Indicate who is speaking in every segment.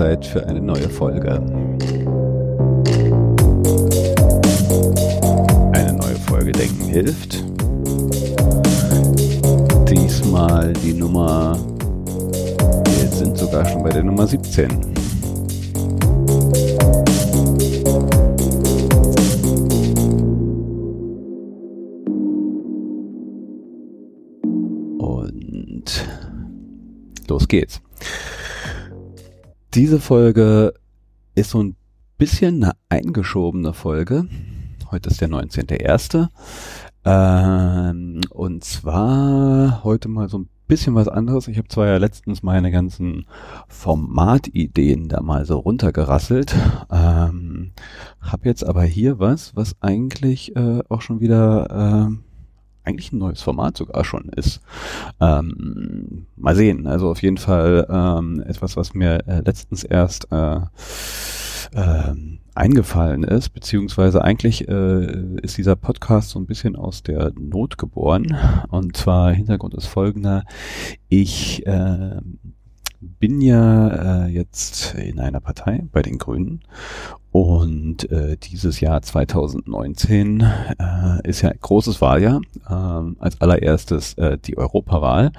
Speaker 1: Zeit für eine neue Folge. Eine neue Folge Denken hilft. Diesmal die Nummer, wir sind sogar schon bei der Nummer 17. los geht's. Diese Folge ist so ein bisschen eine eingeschobene Folge. Heute ist der 19.01. Ähm, und zwar heute mal so ein bisschen was anderes. Ich habe zwar ja letztens meine ganzen Formatideen da mal so runtergerasselt, ähm, habe jetzt aber hier was, was eigentlich äh, auch schon wieder äh, eigentlich ein neues Format sogar schon ist. Ähm, mal sehen. Also auf jeden Fall ähm, etwas, was mir äh, letztens erst äh, äh, eingefallen ist, beziehungsweise eigentlich äh, ist dieser Podcast so ein bisschen aus der Not geboren. Und zwar Hintergrund ist folgender. Ich äh, bin ja äh, jetzt in einer Partei bei den Grünen und äh, dieses Jahr 2019 äh, ist ja ein großes Wahljahr. Ähm, als allererstes äh, die Europawahl.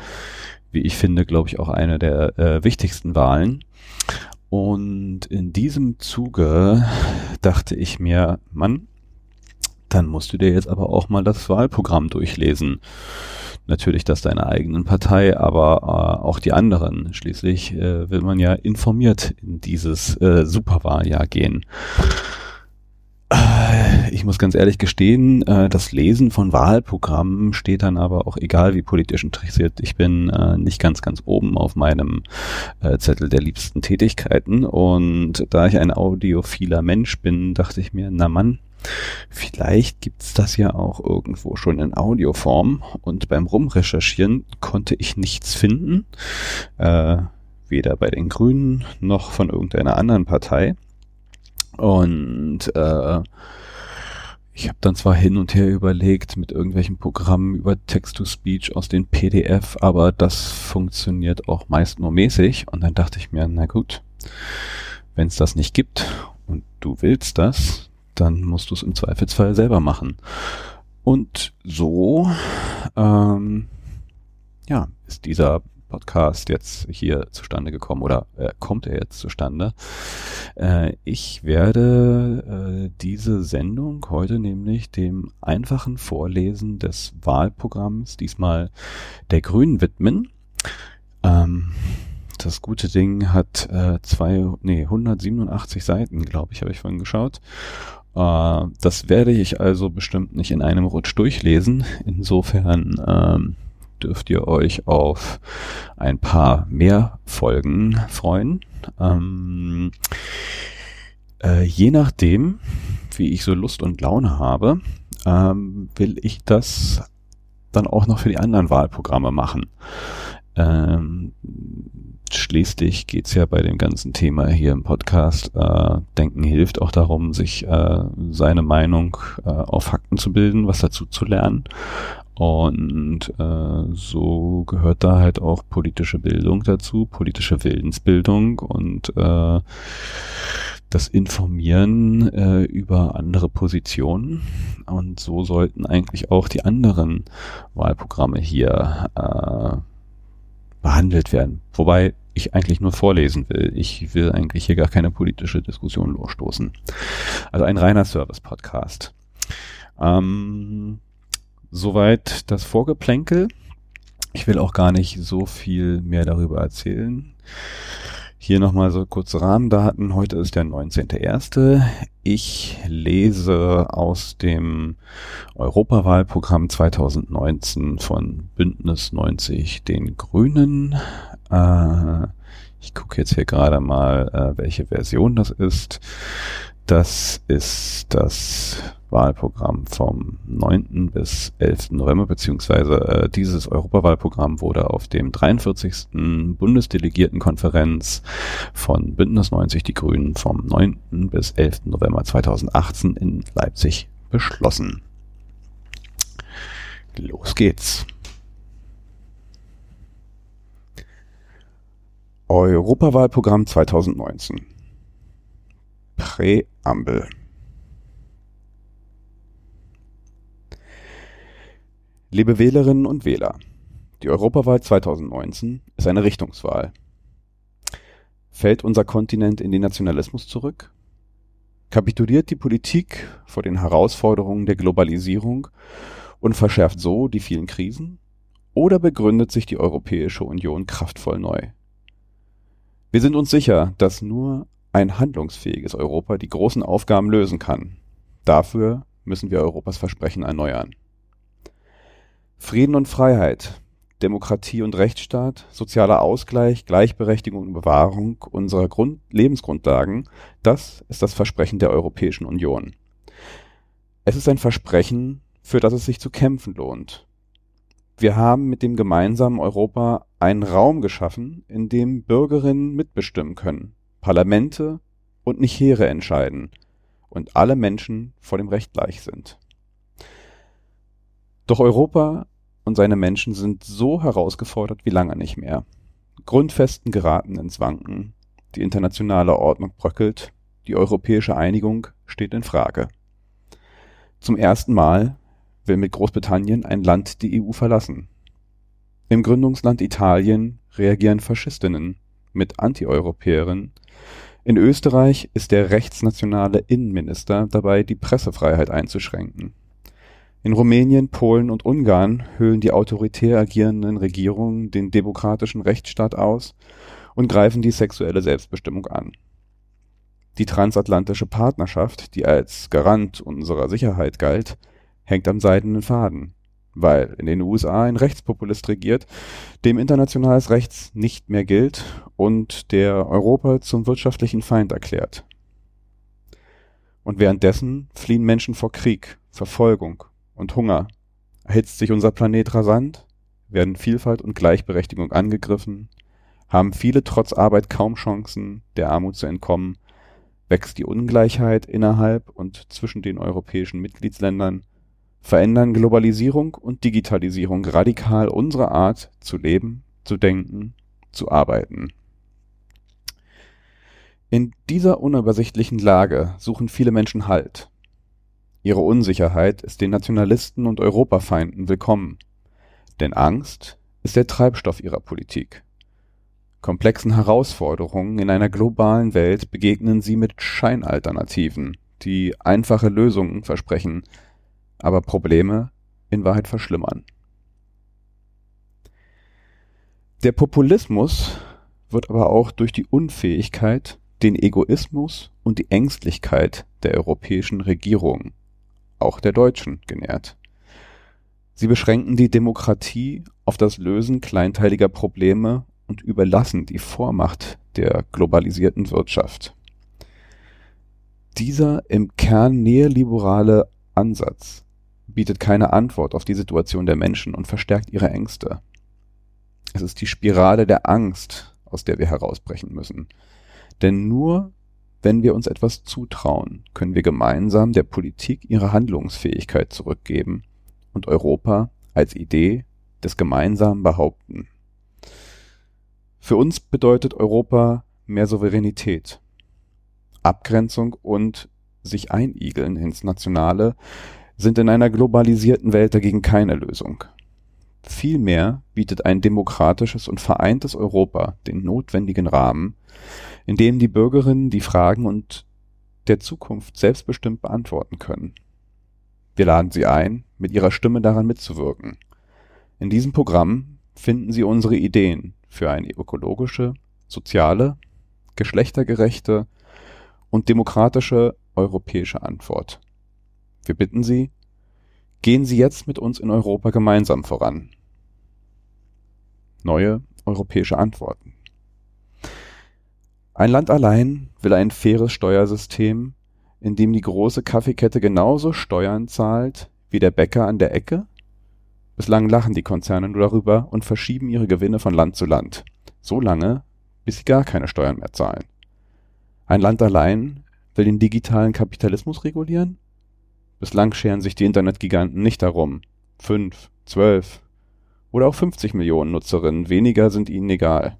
Speaker 1: Wie ich finde, glaube ich, auch eine der äh, wichtigsten Wahlen. Und in diesem Zuge dachte ich mir, Mann, dann musst du dir jetzt aber auch mal das Wahlprogramm durchlesen natürlich das deiner eigenen Partei, aber äh, auch die anderen. Schließlich äh, will man ja informiert in dieses äh, Superwahljahr gehen. Äh, ich muss ganz ehrlich gestehen, äh, das Lesen von Wahlprogrammen steht dann aber auch, egal wie politisch interessiert ich bin, äh, nicht ganz, ganz oben auf meinem Zettel der liebsten Tätigkeiten. Und da ich ein audiophiler Mensch bin, dachte ich mir, na Mann, Vielleicht gibt's das ja auch irgendwo schon in Audioform und beim Rumrecherchieren konnte ich nichts finden, äh, weder bei den Grünen noch von irgendeiner anderen Partei. Und äh, ich habe dann zwar hin und her überlegt mit irgendwelchen Programmen über Text-to-Speech aus den PDF, aber das funktioniert auch meist nur mäßig. Und dann dachte ich mir, na gut, wenn es das nicht gibt und du willst das, dann musst du es im Zweifelsfall selber machen. Und so ähm, ja, ist dieser Podcast jetzt hier zustande gekommen oder äh, kommt er jetzt zustande. Äh, ich werde äh, diese Sendung heute nämlich dem einfachen Vorlesen des Wahlprogramms, diesmal der Grünen, widmen. Ähm, das gute Ding hat äh, zwei, nee, 187 Seiten, glaube ich, habe ich vorhin geschaut. Äh, das werde ich also bestimmt nicht in einem Rutsch durchlesen. Insofern ähm, dürft ihr euch auf ein paar mehr Folgen freuen. Ähm, äh, je nachdem, wie ich so Lust und Laune habe, ähm, will ich das dann auch noch für die anderen Wahlprogramme machen. Ähm, schließlich geht's ja bei dem ganzen Thema hier im Podcast, äh, Denken hilft auch darum, sich äh, seine Meinung äh, auf Fakten zu bilden, was dazu zu lernen. Und äh, so gehört da halt auch politische Bildung dazu, politische Willensbildung und äh, das Informieren äh, über andere Positionen. Und so sollten eigentlich auch die anderen Wahlprogramme hier äh, behandelt werden. Wobei ich eigentlich nur vorlesen will. Ich will eigentlich hier gar keine politische Diskussion losstoßen. Also ein reiner Service-Podcast. Ähm, soweit das Vorgeplänkel. Ich will auch gar nicht so viel mehr darüber erzählen. Hier nochmal so kurze Rahmendaten. Heute ist der 19.01. Ich lese aus dem Europawahlprogramm 2019 von Bündnis 90 den Grünen. Äh, ich gucke jetzt hier gerade mal, äh, welche Version das ist. Das ist das Wahlprogramm vom 9. bis 11. November, beziehungsweise äh, dieses Europawahlprogramm wurde auf dem 43. Bundesdelegiertenkonferenz von Bündnis 90 Die Grünen vom 9. bis 11. November 2018 in Leipzig beschlossen. Los geht's. Europawahlprogramm 2019 Präambel Liebe Wählerinnen und Wähler, die Europawahl 2019 ist eine Richtungswahl. Fällt unser Kontinent in den Nationalismus zurück? Kapituliert die Politik vor den Herausforderungen der Globalisierung und verschärft so die vielen Krisen? Oder begründet sich die Europäische Union kraftvoll neu? Wir sind uns sicher, dass nur ein handlungsfähiges Europa die großen Aufgaben lösen kann. Dafür müssen wir Europas Versprechen erneuern. Frieden und Freiheit, Demokratie und Rechtsstaat, sozialer Ausgleich, Gleichberechtigung und Bewahrung unserer Grund Lebensgrundlagen, das ist das Versprechen der Europäischen Union. Es ist ein Versprechen, für das es sich zu kämpfen lohnt. Wir haben mit dem gemeinsamen Europa einen Raum geschaffen, in dem Bürgerinnen mitbestimmen können, Parlamente und nicht Heere entscheiden und alle Menschen vor dem Recht gleich sind. Doch Europa und seine Menschen sind so herausgefordert wie lange nicht mehr. Grundfesten geraten ins Wanken, die internationale Ordnung bröckelt, die europäische Einigung steht in Frage. Zum ersten Mal will mit Großbritannien ein Land die EU verlassen. Im Gründungsland Italien reagieren Faschistinnen mit Antieuropäerinnen. In Österreich ist der rechtsnationale Innenminister dabei, die Pressefreiheit einzuschränken. In Rumänien, Polen und Ungarn höhlen die autoritär agierenden Regierungen den demokratischen Rechtsstaat aus und greifen die sexuelle Selbstbestimmung an. Die transatlantische Partnerschaft, die als Garant unserer Sicherheit galt, hängt am seidenen Faden, weil in den USA ein Rechtspopulist regiert, dem internationales Rechts nicht mehr gilt und der Europa zum wirtschaftlichen Feind erklärt. Und währenddessen fliehen Menschen vor Krieg, Verfolgung und Hunger. Erhitzt sich unser Planet rasant, werden Vielfalt und Gleichberechtigung angegriffen, haben viele trotz Arbeit kaum Chancen, der Armut zu entkommen, wächst die Ungleichheit innerhalb und zwischen den europäischen Mitgliedsländern, verändern Globalisierung und Digitalisierung radikal unsere Art zu leben, zu denken, zu arbeiten. In dieser unübersichtlichen Lage suchen viele Menschen Halt. Ihre Unsicherheit ist den Nationalisten und Europafeinden willkommen. Denn Angst ist der Treibstoff ihrer Politik. Komplexen Herausforderungen in einer globalen Welt begegnen sie mit Scheinalternativen, die einfache Lösungen versprechen, aber Probleme in Wahrheit verschlimmern. Der Populismus wird aber auch durch die Unfähigkeit, den Egoismus und die Ängstlichkeit der europäischen Regierungen auch der Deutschen, genährt. Sie beschränken die Demokratie auf das Lösen kleinteiliger Probleme und überlassen die Vormacht der globalisierten Wirtschaft. Dieser im Kern neoliberale Ansatz bietet keine Antwort auf die Situation der Menschen und verstärkt ihre Ängste. Es ist die Spirale der Angst, aus der wir herausbrechen müssen. Denn nur wenn wir uns etwas zutrauen, können wir gemeinsam der Politik ihre Handlungsfähigkeit zurückgeben und Europa als Idee des Gemeinsamen behaupten. Für uns bedeutet Europa mehr Souveränität, Abgrenzung und sich einigeln ins Nationale sind in einer globalisierten Welt dagegen keine Lösung. Vielmehr bietet ein demokratisches und vereintes Europa den notwendigen Rahmen, in dem die Bürgerinnen die Fragen und der Zukunft selbstbestimmt beantworten können. Wir laden Sie ein, mit Ihrer Stimme daran mitzuwirken. In diesem Programm finden Sie unsere Ideen für eine ökologische, soziale, geschlechtergerechte und demokratische europäische Antwort. Wir bitten Sie, gehen Sie jetzt mit uns in Europa gemeinsam voran. Neue europäische Antworten. Ein Land allein will ein faires Steuersystem, in dem die große Kaffeekette genauso Steuern zahlt wie der Bäcker an der Ecke? Bislang lachen die Konzerne nur darüber und verschieben ihre Gewinne von Land zu Land, so lange, bis sie gar keine Steuern mehr zahlen. Ein Land allein will den digitalen Kapitalismus regulieren? Bislang scheren sich die Internetgiganten nicht darum, fünf, zwölf oder auch 50 Millionen Nutzerinnen, weniger sind ihnen egal.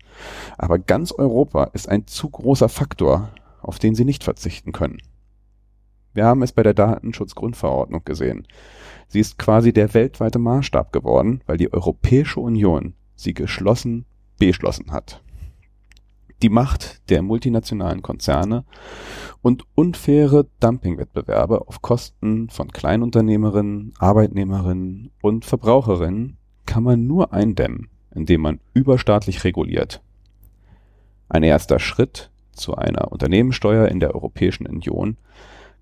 Speaker 1: Aber ganz Europa ist ein zu großer Faktor, auf den sie nicht verzichten können. Wir haben es bei der Datenschutzgrundverordnung gesehen. Sie ist quasi der weltweite Maßstab geworden, weil die Europäische Union sie geschlossen beschlossen hat. Die Macht der multinationalen Konzerne und unfaire Dumpingwettbewerbe auf Kosten von Kleinunternehmerinnen, Arbeitnehmerinnen und Verbraucherinnen kann man nur eindämmen, indem man überstaatlich reguliert. Ein erster Schritt zu einer Unternehmenssteuer in der Europäischen Union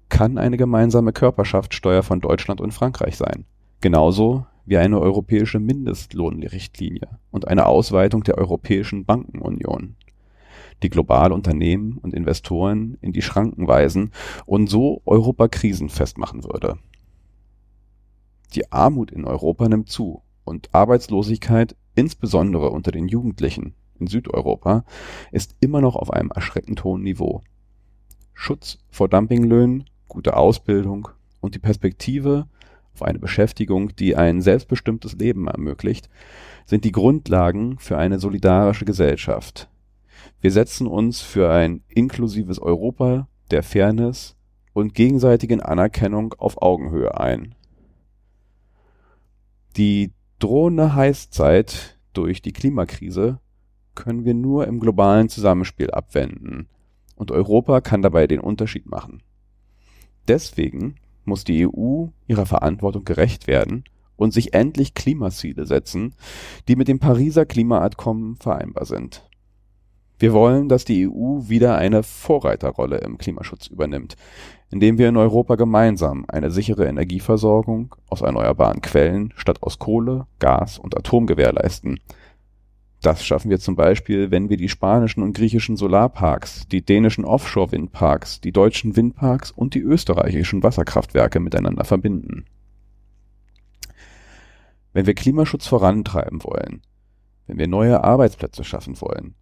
Speaker 1: kann eine gemeinsame Körperschaftssteuer von Deutschland und Frankreich sein, genauso wie eine europäische Mindestlohnrichtlinie und eine Ausweitung der Europäischen Bankenunion, die global Unternehmen und Investoren in die Schranken weisen und so Europa krisenfest machen würde. Die Armut in Europa nimmt zu und Arbeitslosigkeit, insbesondere unter den Jugendlichen in Südeuropa, ist immer noch auf einem erschreckend hohen Niveau. Schutz vor Dumpinglöhnen, gute Ausbildung und die Perspektive auf eine Beschäftigung, die ein selbstbestimmtes Leben ermöglicht, sind die Grundlagen für eine solidarische Gesellschaft. Wir setzen uns für ein inklusives Europa der Fairness und gegenseitigen Anerkennung auf Augenhöhe ein. Die drohende Heißzeit durch die Klimakrise können wir nur im globalen Zusammenspiel abwenden, und Europa kann dabei den Unterschied machen. Deswegen muss die EU ihrer Verantwortung gerecht werden und sich endlich Klimaziele setzen, die mit dem Pariser Klimaabkommen vereinbar sind. Wir wollen, dass die EU wieder eine Vorreiterrolle im Klimaschutz übernimmt, indem wir in Europa gemeinsam eine sichere Energieversorgung aus erneuerbaren Quellen statt aus Kohle, Gas und Atom gewährleisten. Das schaffen wir zum Beispiel, wenn wir die spanischen und griechischen Solarparks, die dänischen Offshore-Windparks, die deutschen Windparks und die österreichischen Wasserkraftwerke miteinander verbinden. Wenn wir Klimaschutz vorantreiben wollen, wenn wir neue Arbeitsplätze schaffen wollen,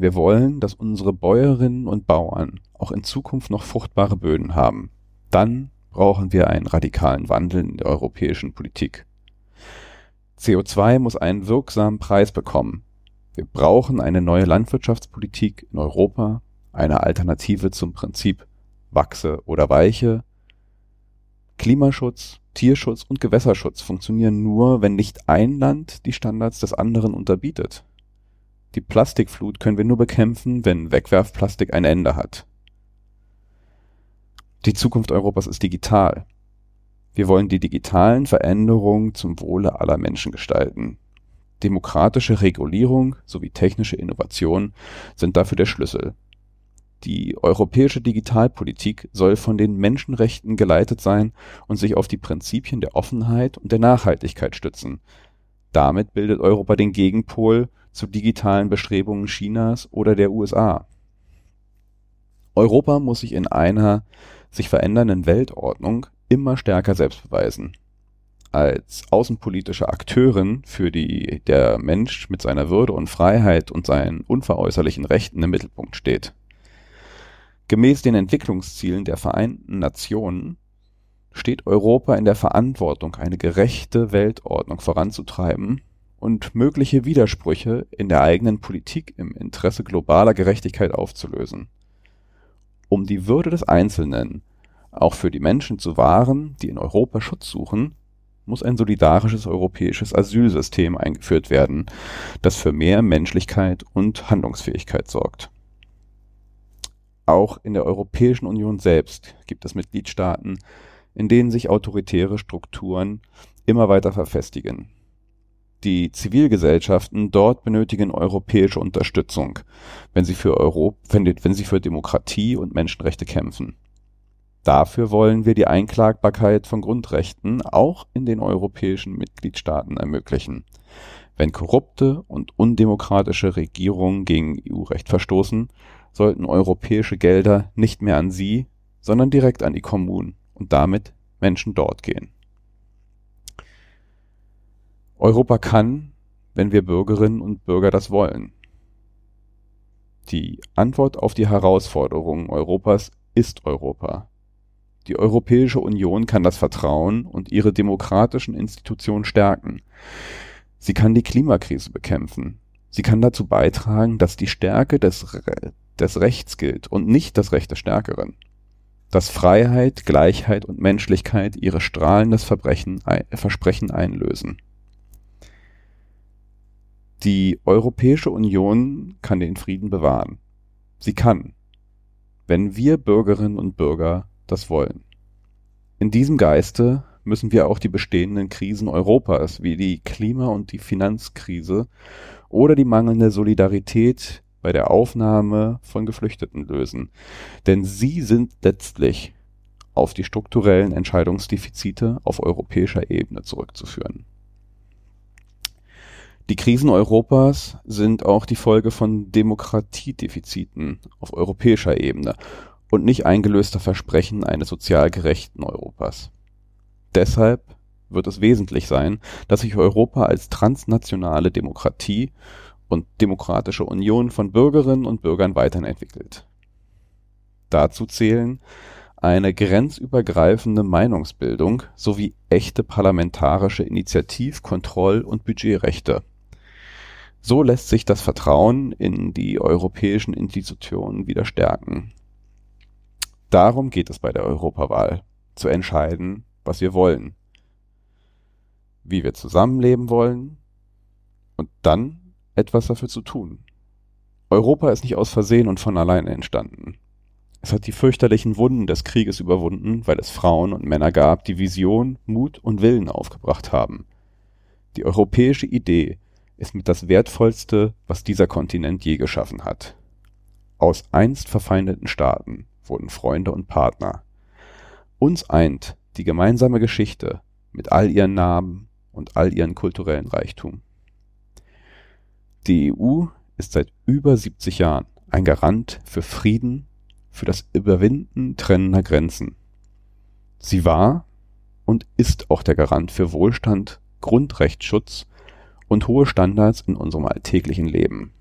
Speaker 1: wir wollen, dass unsere Bäuerinnen und Bauern auch in Zukunft noch fruchtbare Böden haben, dann brauchen wir einen radikalen Wandel in der europäischen Politik. CO2 muss einen wirksamen Preis bekommen. Wir brauchen eine neue Landwirtschaftspolitik in Europa, eine Alternative zum Prinzip wachse oder weiche. Klimaschutz, Tierschutz und Gewässerschutz funktionieren nur, wenn nicht ein Land die Standards des anderen unterbietet. Die Plastikflut können wir nur bekämpfen, wenn Wegwerfplastik ein Ende hat. Die Zukunft Europas ist digital. Wir wollen die digitalen Veränderungen zum Wohle aller Menschen gestalten. Demokratische Regulierung sowie technische Innovation sind dafür der Schlüssel. Die europäische Digitalpolitik soll von den Menschenrechten geleitet sein und sich auf die Prinzipien der Offenheit und der Nachhaltigkeit stützen. Damit bildet Europa den Gegenpol zu digitalen Bestrebungen Chinas oder der USA. Europa muss sich in einer sich verändernden Weltordnung immer stärker selbst beweisen. Als außenpolitische Akteurin, für die der Mensch mit seiner Würde und Freiheit und seinen unveräußerlichen Rechten im Mittelpunkt steht. Gemäß den Entwicklungszielen der Vereinten Nationen steht Europa in der Verantwortung, eine gerechte Weltordnung voranzutreiben und mögliche Widersprüche in der eigenen Politik im Interesse globaler Gerechtigkeit aufzulösen. Um die Würde des Einzelnen auch für die Menschen zu wahren, die in Europa Schutz suchen, muss ein solidarisches europäisches Asylsystem eingeführt werden, das für mehr Menschlichkeit und Handlungsfähigkeit sorgt. Auch in der Europäischen Union selbst gibt es Mitgliedstaaten, in denen sich autoritäre Strukturen immer weiter verfestigen die Zivilgesellschaften dort benötigen europäische Unterstützung, wenn sie für Euro, wenn, wenn sie für Demokratie und Menschenrechte kämpfen. Dafür wollen wir die Einklagbarkeit von Grundrechten auch in den europäischen Mitgliedstaaten ermöglichen. Wenn korrupte und undemokratische Regierungen gegen EU-Recht verstoßen, sollten europäische Gelder nicht mehr an sie, sondern direkt an die Kommunen und damit Menschen dort gehen. Europa kann, wenn wir Bürgerinnen und Bürger das wollen. Die Antwort auf die Herausforderungen Europas ist Europa. Die Europäische Union kann das Vertrauen und ihre demokratischen Institutionen stärken. Sie kann die Klimakrise bekämpfen. Sie kann dazu beitragen, dass die Stärke des, des Rechts gilt und nicht das Recht des Stärkeren. Dass Freiheit, Gleichheit und Menschlichkeit ihre strahlendes Verbrechen, Versprechen einlösen. Die Europäische Union kann den Frieden bewahren. Sie kann, wenn wir Bürgerinnen und Bürger das wollen. In diesem Geiste müssen wir auch die bestehenden Krisen Europas wie die Klima- und die Finanzkrise oder die mangelnde Solidarität bei der Aufnahme von Geflüchteten lösen. Denn sie sind letztlich auf die strukturellen Entscheidungsdefizite auf europäischer Ebene zurückzuführen. Die Krisen Europas sind auch die Folge von Demokratiedefiziten auf europäischer Ebene und nicht eingelöster Versprechen eines sozial gerechten Europas. Deshalb wird es wesentlich sein, dass sich Europa als transnationale Demokratie und demokratische Union von Bürgerinnen und Bürgern weiterentwickelt. Dazu zählen eine grenzübergreifende Meinungsbildung sowie echte parlamentarische Initiativ-, Kontroll- und Budgetrechte so lässt sich das Vertrauen in die europäischen Institutionen wieder stärken. Darum geht es bei der Europawahl, zu entscheiden, was wir wollen, wie wir zusammenleben wollen und dann etwas dafür zu tun. Europa ist nicht aus Versehen und von alleine entstanden. Es hat die fürchterlichen Wunden des Krieges überwunden, weil es Frauen und Männer gab, die Vision, Mut und Willen aufgebracht haben. Die europäische Idee ist mit das Wertvollste, was dieser Kontinent je geschaffen hat. Aus einst verfeindeten Staaten wurden Freunde und Partner. Uns eint die gemeinsame Geschichte mit all ihren Namen und all ihren kulturellen Reichtum. Die EU ist seit über 70 Jahren ein Garant für Frieden, für das Überwinden trennender Grenzen. Sie war und ist auch der Garant für Wohlstand, Grundrechtsschutz und hohe Standards in unserem alltäglichen Leben.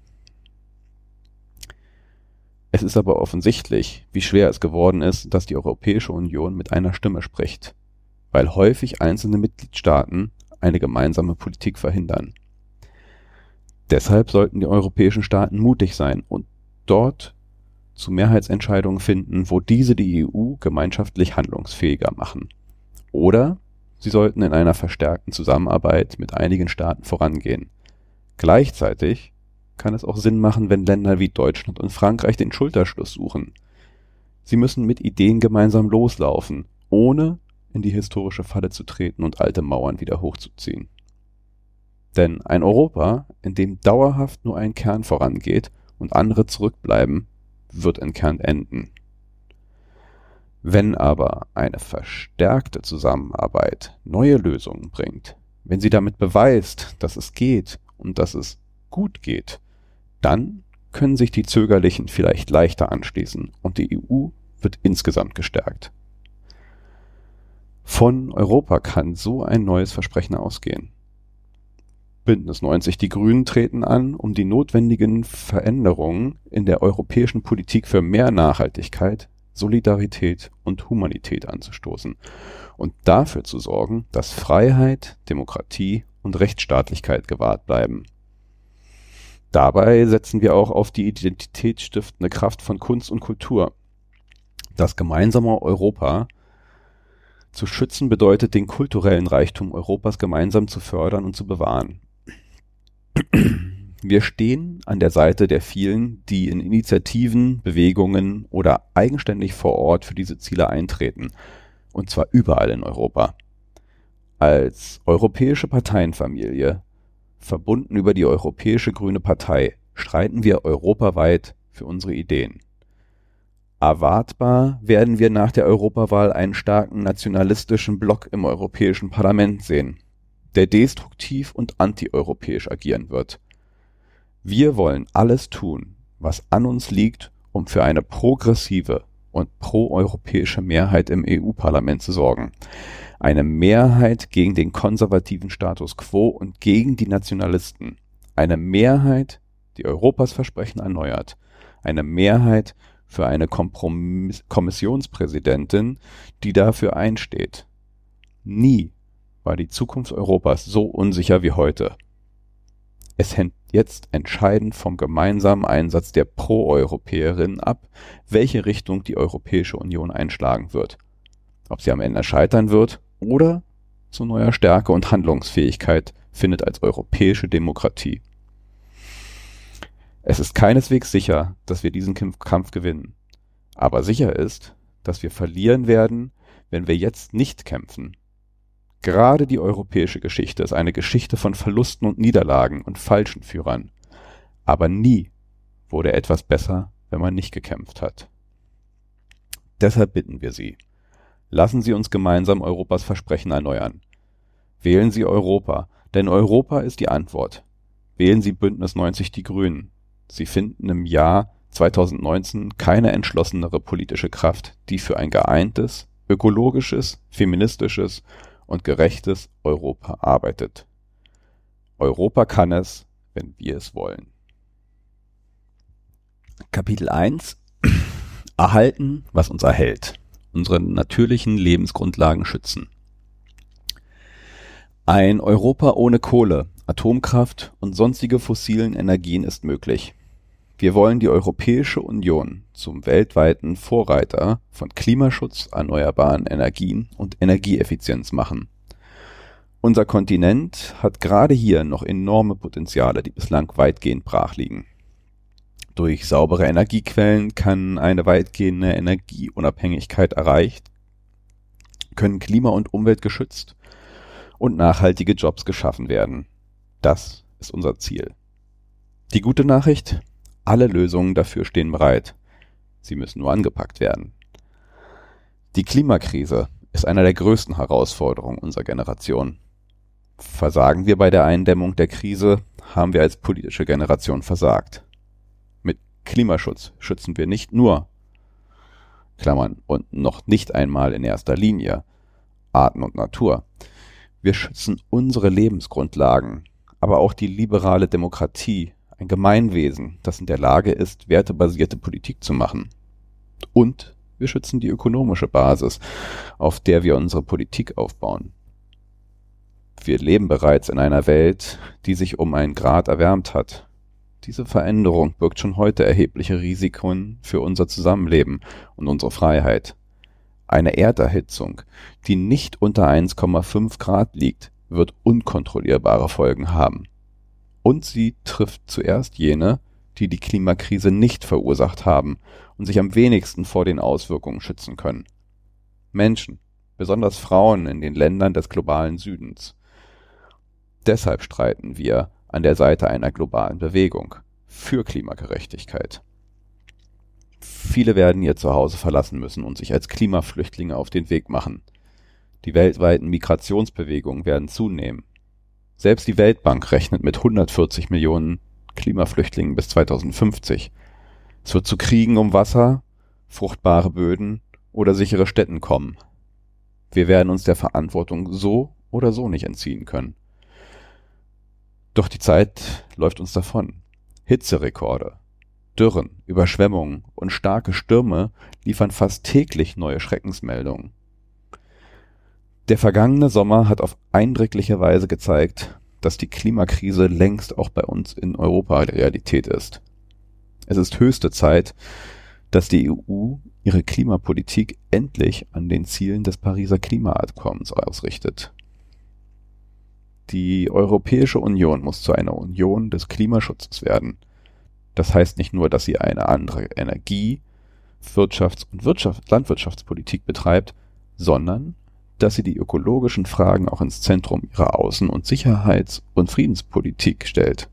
Speaker 1: Es ist aber offensichtlich, wie schwer es geworden ist, dass die Europäische Union mit einer Stimme spricht, weil häufig einzelne Mitgliedstaaten eine gemeinsame Politik verhindern. Deshalb sollten die europäischen Staaten mutig sein und dort zu Mehrheitsentscheidungen finden, wo diese die EU gemeinschaftlich handlungsfähiger machen. Oder Sie sollten in einer verstärkten Zusammenarbeit mit einigen Staaten vorangehen. Gleichzeitig kann es auch Sinn machen, wenn Länder wie Deutschland und Frankreich den Schulterschluss suchen. Sie müssen mit Ideen gemeinsam loslaufen, ohne in die historische Falle zu treten und alte Mauern wieder hochzuziehen. Denn ein Europa, in dem dauerhaft nur ein Kern vorangeht und andere zurückbleiben, wird entkernt enden. Wenn aber eine verstärkte Zusammenarbeit neue Lösungen bringt, wenn sie damit beweist, dass es geht und dass es gut geht, dann können sich die Zögerlichen vielleicht leichter anschließen und die EU wird insgesamt gestärkt. Von Europa kann so ein neues Versprechen ausgehen. Bündnis 90 Die Grünen treten an, um die notwendigen Veränderungen in der europäischen Politik für mehr Nachhaltigkeit, Solidarität und Humanität anzustoßen und dafür zu sorgen, dass Freiheit, Demokratie und Rechtsstaatlichkeit gewahrt bleiben. Dabei setzen wir auch auf die identitätsstiftende Kraft von Kunst und Kultur. Das gemeinsame Europa zu schützen bedeutet, den kulturellen Reichtum Europas gemeinsam zu fördern und zu bewahren. Wir stehen an der Seite der vielen, die in Initiativen, Bewegungen oder eigenständig vor Ort für diese Ziele eintreten, und zwar überall in Europa. Als europäische Parteienfamilie, verbunden über die Europäische Grüne Partei, streiten wir europaweit für unsere Ideen. Erwartbar werden wir nach der Europawahl einen starken nationalistischen Block im Europäischen Parlament sehen, der destruktiv und antieuropäisch agieren wird wir wollen alles tun, was an uns liegt, um für eine progressive und proeuropäische Mehrheit im EU-Parlament zu sorgen. Eine Mehrheit gegen den konservativen Status quo und gegen die Nationalisten. Eine Mehrheit, die Europas Versprechen erneuert. Eine Mehrheit für eine Kompromiss Kommissionspräsidentin, die dafür einsteht. Nie war die Zukunft Europas so unsicher wie heute. Es hängt jetzt entscheidend vom gemeinsamen Einsatz der Pro-Europäerinnen ab, welche Richtung die Europäische Union einschlagen wird. Ob sie am Ende scheitern wird oder zu neuer Stärke und Handlungsfähigkeit findet als europäische Demokratie. Es ist keineswegs sicher, dass wir diesen Kampf gewinnen. Aber sicher ist, dass wir verlieren werden, wenn wir jetzt nicht kämpfen. Gerade die europäische Geschichte ist eine Geschichte von Verlusten und Niederlagen und falschen Führern. Aber nie wurde etwas besser, wenn man nicht gekämpft hat. Deshalb bitten wir Sie, lassen Sie uns gemeinsam Europas Versprechen erneuern. Wählen Sie Europa, denn Europa ist die Antwort. Wählen Sie Bündnis 90 Die Grünen. Sie finden im Jahr 2019 keine entschlossenere politische Kraft, die für ein geeintes, ökologisches, feministisches und gerechtes Europa arbeitet. Europa kann es, wenn wir es wollen. Kapitel 1 Erhalten, was uns erhält. Unsere natürlichen Lebensgrundlagen schützen. Ein Europa ohne Kohle, Atomkraft und sonstige fossilen Energien ist möglich. Wir wollen die Europäische Union zum weltweiten Vorreiter von Klimaschutz, erneuerbaren Energien und Energieeffizienz machen. Unser Kontinent hat gerade hier noch enorme Potenziale, die bislang weitgehend brach liegen. Durch saubere Energiequellen kann eine weitgehende Energieunabhängigkeit erreicht, können Klima und Umwelt geschützt und nachhaltige Jobs geschaffen werden. Das ist unser Ziel. Die gute Nachricht, alle Lösungen dafür stehen bereit. Sie müssen nur angepackt werden. Die Klimakrise ist einer der größten Herausforderungen unserer Generation. Versagen wir bei der Eindämmung der Krise, haben wir als politische Generation versagt. Mit Klimaschutz schützen wir nicht nur Klammern und noch nicht einmal in erster Linie Arten und Natur. Wir schützen unsere Lebensgrundlagen, aber auch die liberale Demokratie ein Gemeinwesen, das in der Lage ist, wertebasierte Politik zu machen. Und wir schützen die ökonomische Basis, auf der wir unsere Politik aufbauen. Wir leben bereits in einer Welt, die sich um einen Grad erwärmt hat. Diese Veränderung birgt schon heute erhebliche Risiken für unser Zusammenleben und unsere Freiheit. Eine Erderhitzung, die nicht unter 1,5 Grad liegt, wird unkontrollierbare Folgen haben und sie trifft zuerst jene, die die Klimakrise nicht verursacht haben und sich am wenigsten vor den Auswirkungen schützen können. Menschen, besonders Frauen in den Ländern des globalen Südens. Deshalb streiten wir an der Seite einer globalen Bewegung für Klimagerechtigkeit. Viele werden ihr Zuhause verlassen müssen und sich als Klimaflüchtlinge auf den Weg machen. Die weltweiten Migrationsbewegungen werden zunehmen. Selbst die Weltbank rechnet mit 140 Millionen Klimaflüchtlingen bis 2050. Es wird zu Kriegen um Wasser, fruchtbare Böden oder sichere Städten kommen. Wir werden uns der Verantwortung so oder so nicht entziehen können. Doch die Zeit läuft uns davon. Hitzerekorde, Dürren, Überschwemmungen und starke Stürme liefern fast täglich neue Schreckensmeldungen. Der vergangene Sommer hat auf eindrückliche Weise gezeigt, dass die Klimakrise längst auch bei uns in Europa Realität ist. Es ist höchste Zeit, dass die EU ihre Klimapolitik endlich an den Zielen des Pariser Klimaabkommens ausrichtet. Die Europäische Union muss zu einer Union des Klimaschutzes werden. Das heißt nicht nur, dass sie eine andere Energie-, Wirtschafts- und Wirtschaft Landwirtschaftspolitik betreibt, sondern dass sie die ökologischen Fragen auch ins Zentrum ihrer Außen- und Sicherheits- und Friedenspolitik stellt.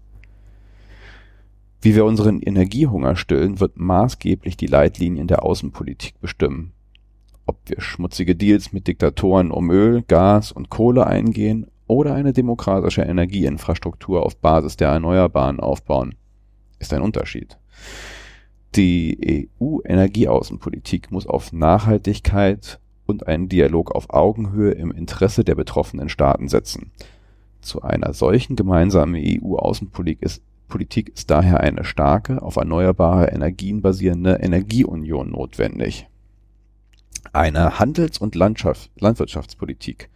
Speaker 1: Wie wir unseren Energiehunger stillen, wird maßgeblich die Leitlinien der Außenpolitik bestimmen. Ob wir schmutzige Deals mit Diktatoren um Öl, Gas und Kohle eingehen oder eine demokratische Energieinfrastruktur auf Basis der Erneuerbaren aufbauen, ist ein Unterschied. Die EU-Energieaußenpolitik muss auf Nachhaltigkeit, und einen Dialog auf Augenhöhe im Interesse der betroffenen Staaten setzen. Zu einer solchen gemeinsamen EU-Außenpolitik ist, daher eine starke, auf erneuerbare Energien basierende Energieunion notwendig. Eine Handels- und Landschaft, Landwirtschaftspolitik,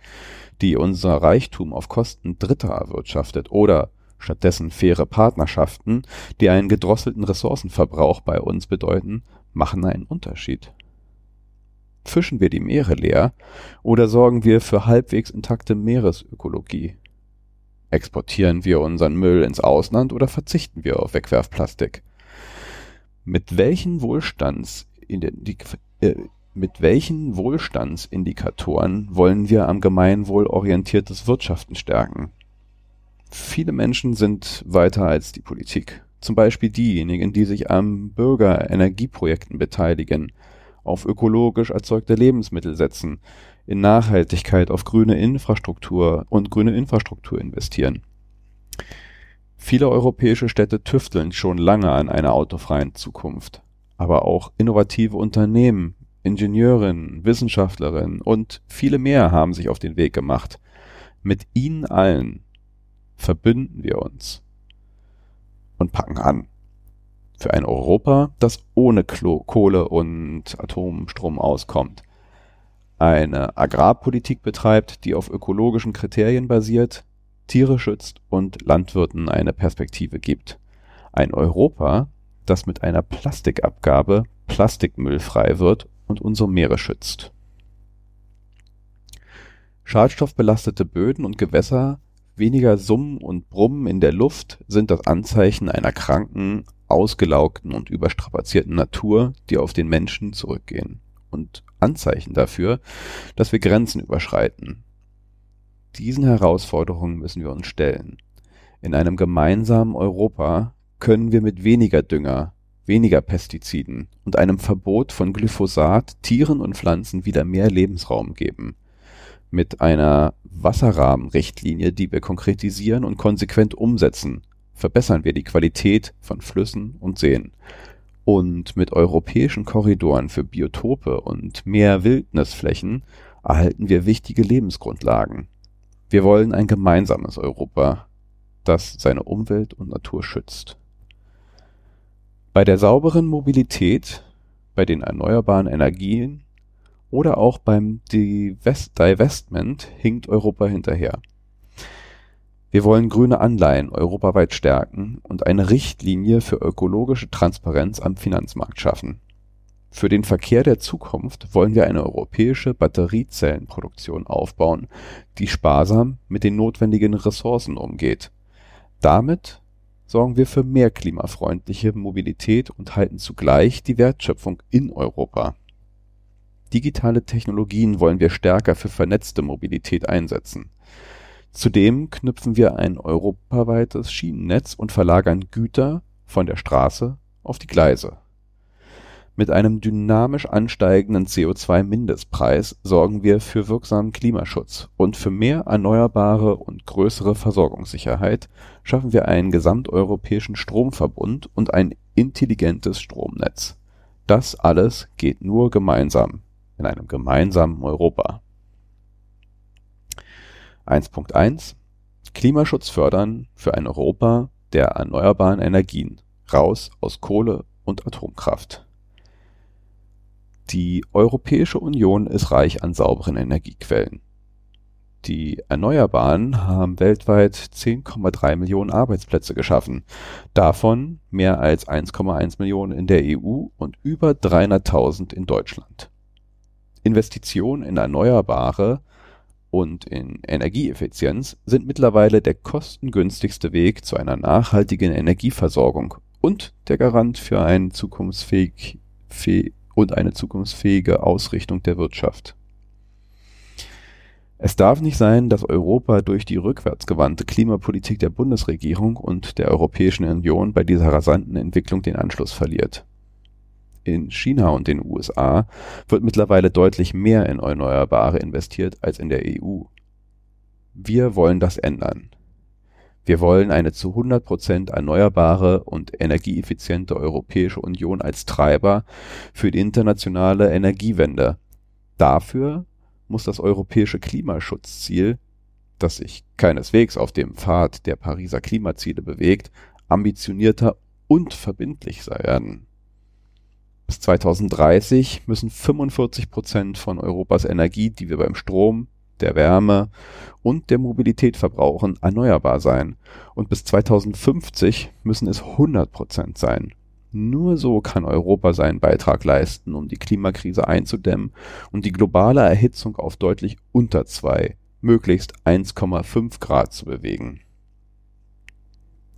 Speaker 1: die unser Reichtum auf Kosten Dritter erwirtschaftet oder stattdessen faire Partnerschaften, die einen gedrosselten Ressourcenverbrauch bei uns bedeuten, machen einen Unterschied. Fischen wir die Meere leer oder sorgen wir für halbwegs intakte Meeresökologie? Exportieren wir unseren Müll ins Ausland oder verzichten wir auf Wegwerfplastik? Mit welchen Wohlstands äh, mit welchen Wohlstandsindikatoren wollen wir am Gemeinwohl orientiertes Wirtschaften stärken? Viele Menschen sind weiter als die Politik. Zum Beispiel diejenigen, die sich am Bürgerenergieprojekten beteiligen, auf ökologisch erzeugte Lebensmittel setzen, in Nachhaltigkeit auf grüne Infrastruktur und grüne Infrastruktur investieren. Viele europäische Städte tüfteln schon lange an einer autofreien Zukunft. Aber auch innovative Unternehmen, Ingenieurinnen, Wissenschaftlerinnen und viele mehr haben sich auf den Weg gemacht. Mit ihnen allen verbünden wir uns und packen an. Für ein Europa, das ohne Klo Kohle und Atomstrom auskommt. Eine Agrarpolitik betreibt, die auf ökologischen Kriterien basiert, Tiere schützt und Landwirten eine Perspektive gibt. Ein Europa, das mit einer Plastikabgabe plastikmüllfrei wird und unsere Meere schützt. Schadstoffbelastete Böden und Gewässer, weniger Summen und Brummen in der Luft sind das Anzeichen einer kranken, ausgelaugten und überstrapazierten Natur, die auf den Menschen zurückgehen und Anzeichen dafür, dass wir Grenzen überschreiten. Diesen Herausforderungen müssen wir uns stellen. In einem gemeinsamen Europa können wir mit weniger Dünger, weniger Pestiziden und einem Verbot von Glyphosat Tieren und Pflanzen wieder mehr Lebensraum geben. Mit einer Wasserrahmenrichtlinie, die wir konkretisieren und konsequent umsetzen, verbessern wir die Qualität von Flüssen und Seen. Und mit europäischen Korridoren für Biotope und mehr Wildnisflächen erhalten wir wichtige Lebensgrundlagen. Wir wollen ein gemeinsames Europa, das seine Umwelt und Natur schützt. Bei der sauberen Mobilität, bei den erneuerbaren Energien oder auch beim Divestment hinkt Europa hinterher. Wir wollen grüne Anleihen europaweit stärken und eine Richtlinie für ökologische Transparenz am Finanzmarkt schaffen. Für den Verkehr der Zukunft wollen wir eine europäische Batteriezellenproduktion aufbauen, die sparsam mit den notwendigen Ressourcen umgeht. Damit sorgen wir für mehr klimafreundliche Mobilität und halten zugleich die Wertschöpfung in Europa. Digitale Technologien wollen wir stärker für vernetzte Mobilität einsetzen. Zudem knüpfen wir ein europaweites Schienennetz und verlagern Güter von der Straße auf die Gleise mit einem dynamisch ansteigenden CO2-Mindestpreis sorgen wir für wirksamen Klimaschutz, und für mehr erneuerbare und größere Versorgungssicherheit schaffen wir einen gesamteuropäischen Stromverbund und ein intelligentes Stromnetz. Das alles geht nur gemeinsam, in einem gemeinsamen Europa. 1.1 Klimaschutz fördern für ein Europa der erneuerbaren Energien, raus aus Kohle und Atomkraft die Europäische Union ist reich an sauberen Energiequellen. Die Erneuerbaren haben weltweit 10,3 Millionen Arbeitsplätze geschaffen, davon mehr als 1,1 Millionen in der EU und über 300.000 in Deutschland. Investitionen in Erneuerbare und in Energieeffizienz sind mittlerweile der kostengünstigste Weg zu einer nachhaltigen Energieversorgung und der Garant für ein zukunftsfähig und eine zukunftsfähige Ausrichtung der Wirtschaft. Es darf nicht sein, dass Europa durch die rückwärtsgewandte Klimapolitik der Bundesregierung und der Europäischen Union bei dieser rasanten Entwicklung den Anschluss verliert. In China und den USA wird mittlerweile deutlich mehr in Erneuerbare investiert als in der EU. Wir wollen das ändern. Wir wollen eine zu 100 Prozent erneuerbare und energieeffiziente Europäische Union als Treiber für die internationale Energiewende. Dafür muss das europäische Klimaschutzziel, das sich keineswegs auf dem Pfad der Pariser Klimaziele bewegt, ambitionierter und verbindlich werden. Bis 2030 müssen 45 Prozent von Europas Energie, die wir beim Strom, der Wärme und der Mobilität verbrauchen, erneuerbar sein und bis 2050 müssen es 100 Prozent sein. Nur so kann Europa seinen Beitrag leisten, um die Klimakrise einzudämmen und die globale Erhitzung auf deutlich unter zwei, möglichst 1,5 Grad zu bewegen.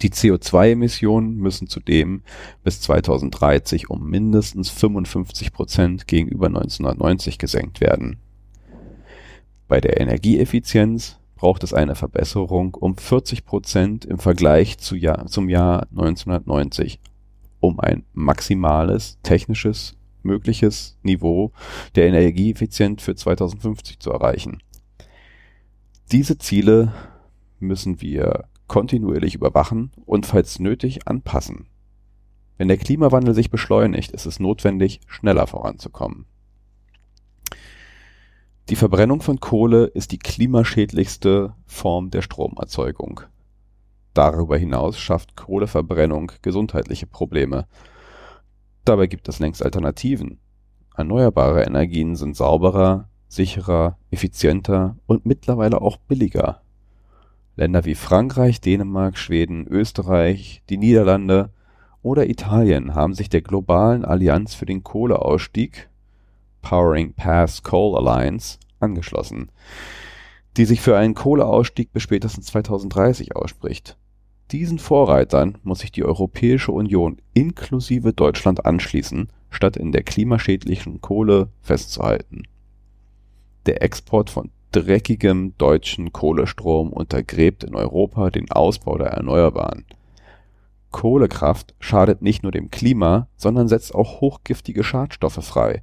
Speaker 1: Die CO2-Emissionen müssen zudem bis 2030 um mindestens 55 Prozent gegenüber 1990 gesenkt werden. Bei der Energieeffizienz braucht es eine Verbesserung um 40 Prozent im Vergleich zu Jahr, zum Jahr 1990, um ein maximales technisches mögliches Niveau der Energieeffizienz für 2050 zu erreichen. Diese Ziele müssen wir kontinuierlich überwachen und falls nötig anpassen. Wenn der Klimawandel sich beschleunigt, ist es notwendig, schneller voranzukommen. Die Verbrennung von Kohle ist die klimaschädlichste Form der Stromerzeugung. Darüber hinaus schafft Kohleverbrennung gesundheitliche Probleme. Dabei gibt es längst Alternativen. Erneuerbare Energien sind sauberer, sicherer, effizienter und mittlerweile auch billiger. Länder wie Frankreich, Dänemark, Schweden, Österreich, die Niederlande oder Italien haben sich der globalen Allianz für den Kohleausstieg Powering Past Coal Alliance angeschlossen, die sich für einen Kohleausstieg bis spätestens 2030 ausspricht. Diesen Vorreitern muss sich die Europäische Union inklusive Deutschland anschließen, statt in der klimaschädlichen Kohle festzuhalten. Der Export von dreckigem deutschen Kohlestrom untergräbt in Europa den Ausbau der Erneuerbaren. Kohlekraft schadet nicht nur dem Klima, sondern setzt auch hochgiftige Schadstoffe frei.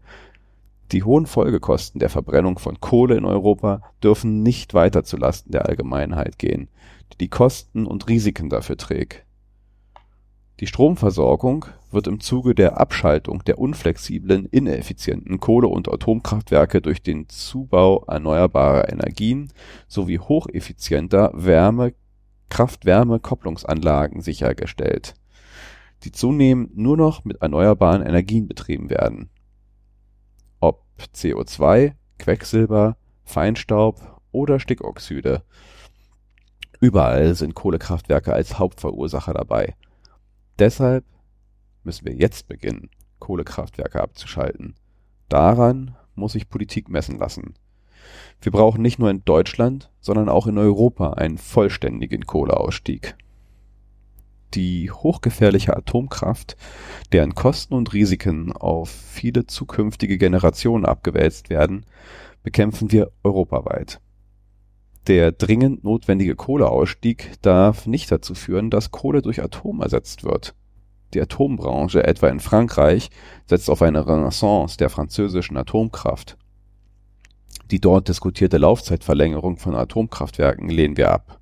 Speaker 1: Die hohen Folgekosten der Verbrennung von Kohle in Europa dürfen nicht weiter zulasten der Allgemeinheit gehen, die die Kosten und Risiken dafür trägt die Stromversorgung wird im Zuge der Abschaltung der unflexiblen, ineffizienten Kohle und Atomkraftwerke durch den Zubau erneuerbarer Energien sowie hocheffizienter Kraft-Wärme-Kopplungsanlagen sichergestellt, die zunehmend nur noch mit erneuerbaren Energien betrieben werden. Ob CO2, Quecksilber, Feinstaub oder Stickoxide, überall sind Kohlekraftwerke als Hauptverursacher dabei Deshalb müssen wir jetzt beginnen, Kohlekraftwerke abzuschalten. Daran muss sich Politik messen lassen. Wir brauchen nicht nur in Deutschland, sondern auch in Europa einen vollständigen Kohleausstieg. Die hochgefährliche Atomkraft, deren Kosten und Risiken auf viele zukünftige Generationen abgewälzt werden, bekämpfen wir europaweit. Der dringend notwendige Kohleausstieg darf nicht dazu führen, dass Kohle durch Atom ersetzt wird. Die Atombranche, etwa in Frankreich, setzt auf eine Renaissance der französischen Atomkraft. Die dort diskutierte Laufzeitverlängerung von Atomkraftwerken lehnen wir ab.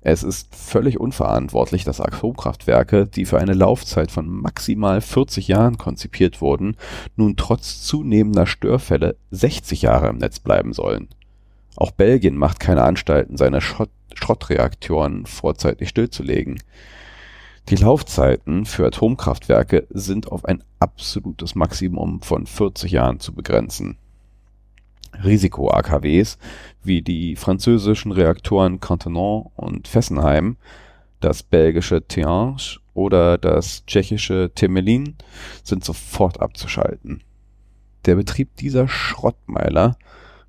Speaker 1: Es ist völlig unverantwortlich, dass Atomkraftwerke, die für eine Laufzeit von maximal 40 Jahren konzipiert wurden, nun trotz zunehmender Störfälle 60 Jahre im Netz bleiben sollen auch Belgien macht keine Anstalten, seine Schrott Schrottreaktoren vorzeitig stillzulegen. Die Laufzeiten für Atomkraftwerke sind auf ein absolutes Maximum von 40 Jahren zu begrenzen. Risiko-AKWs wie die französischen Reaktoren Cantenon und Fessenheim, das belgische Tihange oder das tschechische Temelin sind sofort abzuschalten. Der Betrieb dieser Schrottmeiler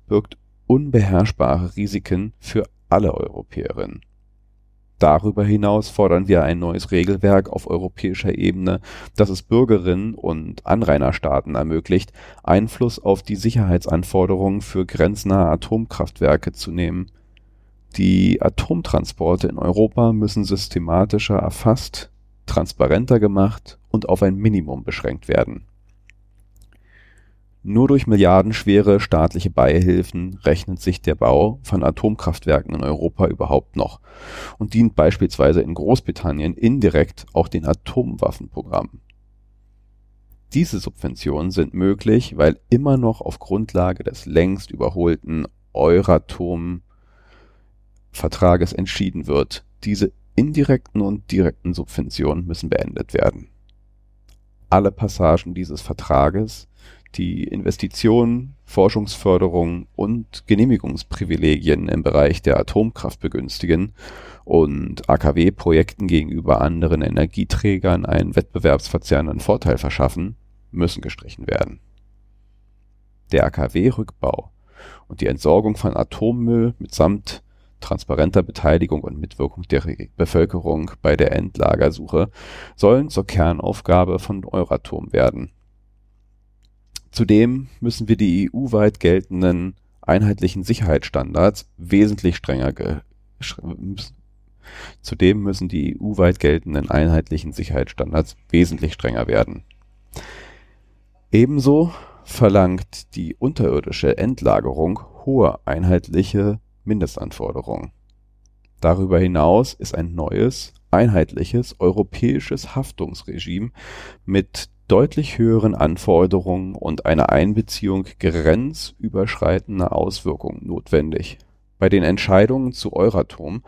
Speaker 1: birgt unbeherrschbare Risiken für alle Europäerinnen. Darüber hinaus fordern wir ein neues Regelwerk auf europäischer Ebene, das es Bürgerinnen und Anrainerstaaten ermöglicht, Einfluss auf die Sicherheitsanforderungen für grenznahe Atomkraftwerke zu nehmen. Die Atomtransporte in Europa müssen systematischer erfasst, transparenter gemacht und auf ein Minimum beschränkt werden nur durch milliardenschwere staatliche Beihilfen rechnet sich der Bau von Atomkraftwerken in Europa überhaupt noch und dient beispielsweise in Großbritannien indirekt auch den Atomwaffenprogrammen. Diese Subventionen sind möglich, weil immer noch auf Grundlage des längst überholten Euratom-Vertrages entschieden wird. Diese indirekten und direkten Subventionen müssen beendet werden. Alle Passagen dieses Vertrages die Investitionen, Forschungsförderung und Genehmigungsprivilegien im Bereich der Atomkraft begünstigen und AKW-Projekten gegenüber anderen Energieträgern einen wettbewerbsverzerrenden Vorteil verschaffen, müssen gestrichen werden. Der AKW-Rückbau und die Entsorgung von Atommüll mitsamt transparenter Beteiligung und Mitwirkung der Bevölkerung bei der Endlagersuche sollen zur Kernaufgabe von Euratom werden. Zudem müssen wir die EU-weit geltenden einheitlichen Sicherheitsstandards wesentlich strenger Zudem müssen die EU-weit geltenden einheitlichen Sicherheitsstandards wesentlich strenger werden. Ebenso verlangt die unterirdische Endlagerung hohe einheitliche Mindestanforderungen. Darüber hinaus ist ein neues, einheitliches europäisches Haftungsregime mit deutlich höheren Anforderungen und einer Einbeziehung grenzüberschreitender Auswirkungen notwendig. Bei den Entscheidungen zu Euratom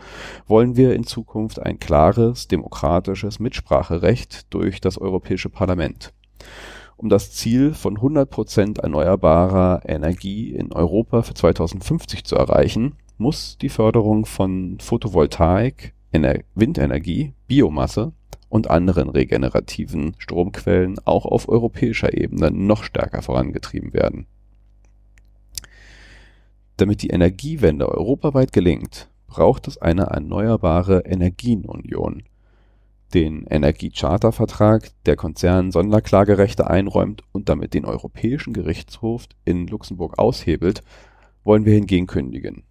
Speaker 1: wollen wir in Zukunft ein klares demokratisches Mitspracherecht durch das Europäische Parlament. Um das Ziel von 100% erneuerbarer Energie in Europa für 2050 zu erreichen, muss die Förderung von Photovoltaik, Windenergie, Biomasse und anderen regenerativen Stromquellen auch auf europäischer Ebene noch stärker vorangetrieben werden. Damit die Energiewende europaweit gelingt, braucht es eine erneuerbare Energienunion. Den Energiechartervertrag, der Konzernen Sonderklagerechte einräumt und damit den Europäischen Gerichtshof in Luxemburg aushebelt, wollen wir hingegen kündigen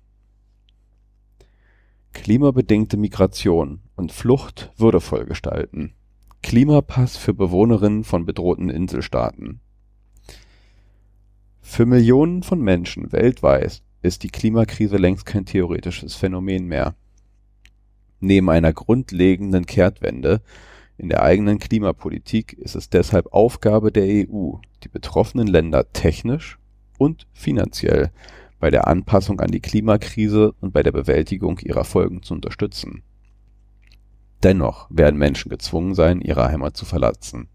Speaker 1: Klimabedingte Migration und Flucht würdevoll gestalten. Klimapass für Bewohnerinnen von bedrohten Inselstaaten. Für Millionen von Menschen weltweit ist die Klimakrise längst kein theoretisches Phänomen mehr. Neben einer grundlegenden Kehrtwende in der eigenen Klimapolitik ist es deshalb Aufgabe der EU, die betroffenen Länder technisch und finanziell bei der Anpassung an die Klimakrise und bei der Bewältigung ihrer Folgen zu unterstützen. Dennoch werden Menschen gezwungen sein, ihre Heimat zu verlassen.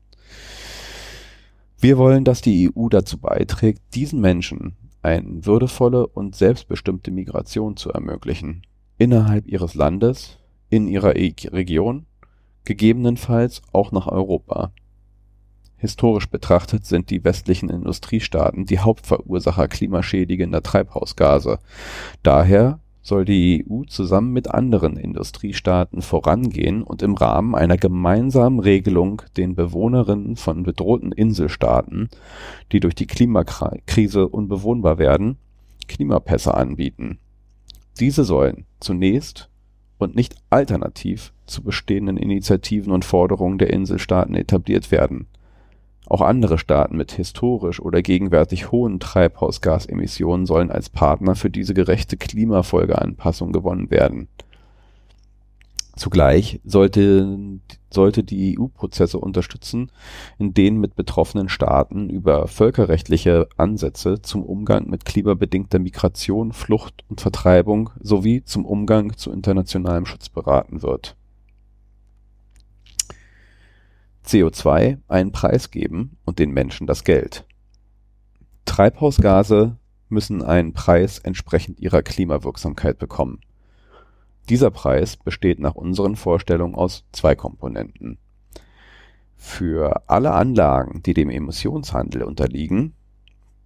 Speaker 1: Wir wollen, dass die EU dazu beiträgt, diesen Menschen eine würdevolle und selbstbestimmte Migration zu ermöglichen, innerhalb ihres Landes, in ihrer e Region, gegebenenfalls auch nach Europa Historisch betrachtet sind die westlichen Industriestaaten die Hauptverursacher klimaschädigender Treibhausgase. Daher soll die EU zusammen mit anderen Industriestaaten vorangehen und im Rahmen einer gemeinsamen Regelung den Bewohnerinnen von bedrohten Inselstaaten, die durch die Klimakrise unbewohnbar werden, Klimapässe anbieten. Diese sollen zunächst und nicht alternativ zu bestehenden Initiativen und Forderungen der Inselstaaten etabliert werden auch andere Staaten mit historisch oder gegenwärtig hohen Treibhausgasemissionen sollen als Partner für diese gerechte Klimafolgeanpassung gewonnen werden. Zugleich sollte, sollte die EU Prozesse unterstützen, in denen mit betroffenen Staaten über völkerrechtliche Ansätze zum Umgang mit klimabedingter Migration, Flucht und Vertreibung sowie zum Umgang zu internationalem Schutz beraten wird CO2 einen Preis geben und den Menschen das Geld. Treibhausgase müssen einen Preis entsprechend ihrer Klimawirksamkeit bekommen. Dieser Preis besteht nach unseren Vorstellungen aus zwei Komponenten. Für alle Anlagen, die dem Emissionshandel unterliegen,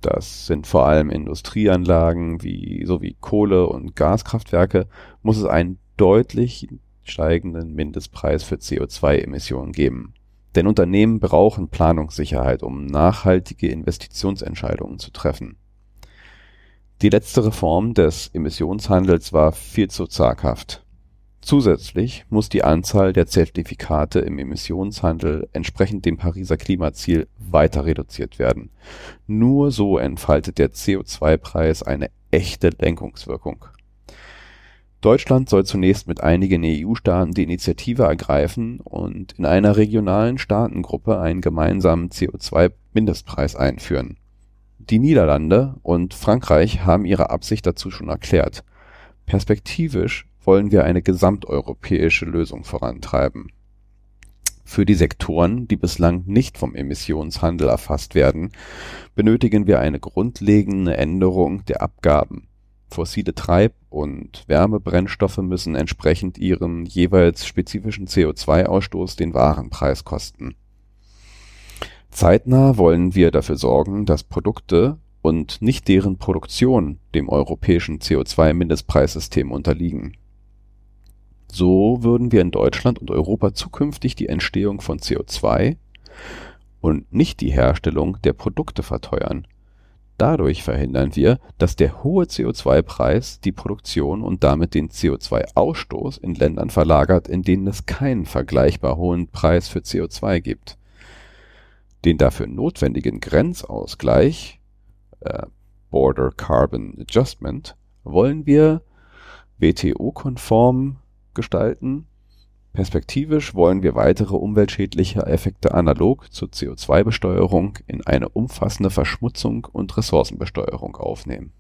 Speaker 1: das sind vor allem Industrieanlagen wie sowie Kohle- und Gaskraftwerke, muss es einen deutlich steigenden Mindestpreis für CO2-Emissionen geben denn Unternehmen brauchen Planungssicherheit, um nachhaltige Investitionsentscheidungen zu treffen. Die letzte Reform des Emissionshandels war viel zu zaghaft. Zusätzlich muss die Anzahl der Zertifikate im Emissionshandel entsprechend dem Pariser Klimaziel weiter reduziert werden. Nur so entfaltet der CO2-Preis eine echte Lenkungswirkung Deutschland soll zunächst mit einigen EU-Staaten die Initiative ergreifen und in einer regionalen Staatengruppe einen gemeinsamen CO2-Mindestpreis einführen. Die Niederlande und Frankreich haben ihre Absicht dazu schon erklärt. Perspektivisch wollen wir eine gesamteuropäische Lösung vorantreiben Für die Sektoren, die bislang nicht vom Emissionshandel erfasst werden, benötigen wir eine grundlegende Änderung der Abgaben. Fossile Treib und Wärmebrennstoffe müssen entsprechend ihrem jeweils spezifischen CO2-Ausstoß den Warenpreis kosten. Zeitnah wollen wir dafür sorgen, dass Produkte und nicht deren Produktion dem europäischen CO2-Mindestpreissystem unterliegen so würden wir in Deutschland und Europa zukünftig die Entstehung von CO2 und nicht die Herstellung der Produkte verteuern. Dadurch verhindern wir, dass der hohe CO2-Preis die Produktion und damit den CO2-Ausstoß in Ländern verlagert, in denen es keinen vergleichbar hohen Preis für CO2 gibt. Den dafür notwendigen Grenzausgleich äh, (Border Carbon Adjustment) wollen wir WTO-konform gestalten. Perspektivisch wollen wir weitere umweltschädliche Effekte analog zur CO2-Besteuerung in eine umfassende Verschmutzung und Ressourcenbesteuerung aufnehmen.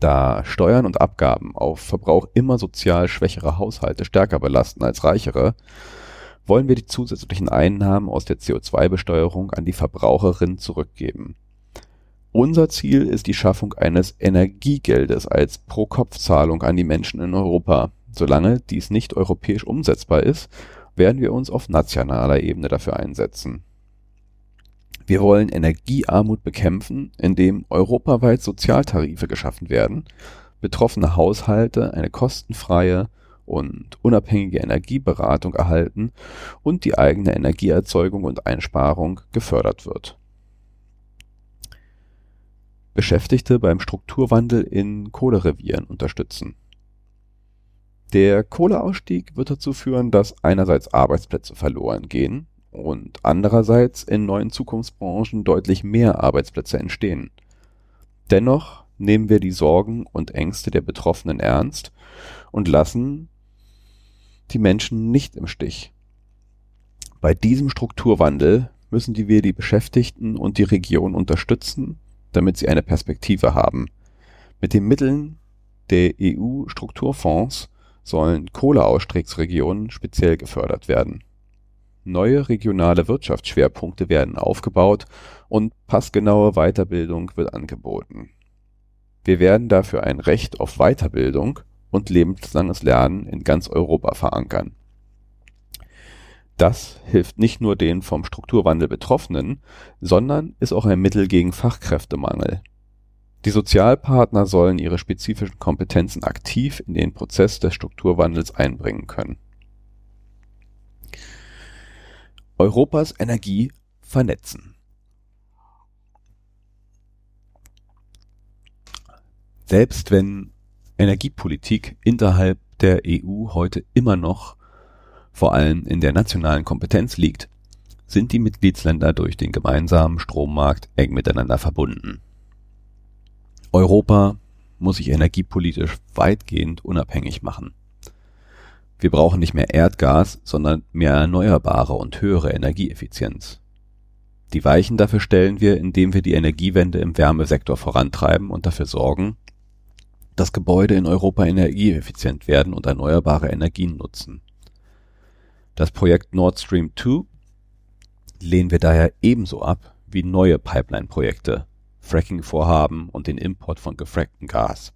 Speaker 1: Da Steuern und Abgaben auf Verbrauch immer sozial schwächere Haushalte stärker belasten als reichere, wollen wir die zusätzlichen Einnahmen aus der CO2-Besteuerung an die Verbraucherin zurückgeben. Unser Ziel ist die Schaffung eines Energiegeldes als Pro-Kopf-Zahlung an die Menschen in Europa Solange dies nicht europäisch umsetzbar ist, werden wir uns auf nationaler Ebene dafür einsetzen. Wir wollen Energiearmut bekämpfen, indem europaweit Sozialtarife geschaffen werden, betroffene Haushalte eine kostenfreie und unabhängige Energieberatung erhalten und die eigene Energieerzeugung und Einsparung gefördert wird. Beschäftigte beim Strukturwandel in Kohlerevieren unterstützen der Kohleausstieg wird dazu führen, dass einerseits Arbeitsplätze verloren gehen und andererseits in neuen Zukunftsbranchen deutlich mehr Arbeitsplätze entstehen. Dennoch nehmen wir die Sorgen und Ängste der Betroffenen ernst und lassen die Menschen nicht im Stich. Bei diesem Strukturwandel müssen wir die Beschäftigten und die Region unterstützen, damit sie eine Perspektive haben. Mit den Mitteln der EU-Strukturfonds sollen Kohleausstiegsregionen speziell gefördert werden. Neue regionale Wirtschaftsschwerpunkte werden aufgebaut und passgenaue Weiterbildung wird angeboten. Wir werden dafür ein Recht auf Weiterbildung und lebenslanges Lernen in ganz Europa verankern. Das hilft nicht nur den vom Strukturwandel Betroffenen, sondern ist auch ein Mittel gegen Fachkräftemangel die Sozialpartner sollen ihre spezifischen Kompetenzen aktiv in den Prozess des Strukturwandels einbringen können. Europas Energie vernetzen Selbst wenn Energiepolitik innerhalb der EU heute immer noch vor allem in der nationalen Kompetenz liegt, sind die Mitgliedsländer durch den gemeinsamen Strommarkt eng miteinander verbunden Europa muss sich energiepolitisch weitgehend unabhängig machen. Wir brauchen nicht mehr Erdgas, sondern mehr erneuerbare und höhere Energieeffizienz. Die Weichen dafür stellen wir, indem wir die Energiewende im Wärmesektor vorantreiben und dafür sorgen, dass Gebäude in Europa energieeffizient werden und erneuerbare Energien nutzen. Das Projekt Nord Stream 2 lehnen wir daher ebenso ab wie neue Pipeline-Projekte, Fracking-Vorhaben und den Import von gefracktem Gas.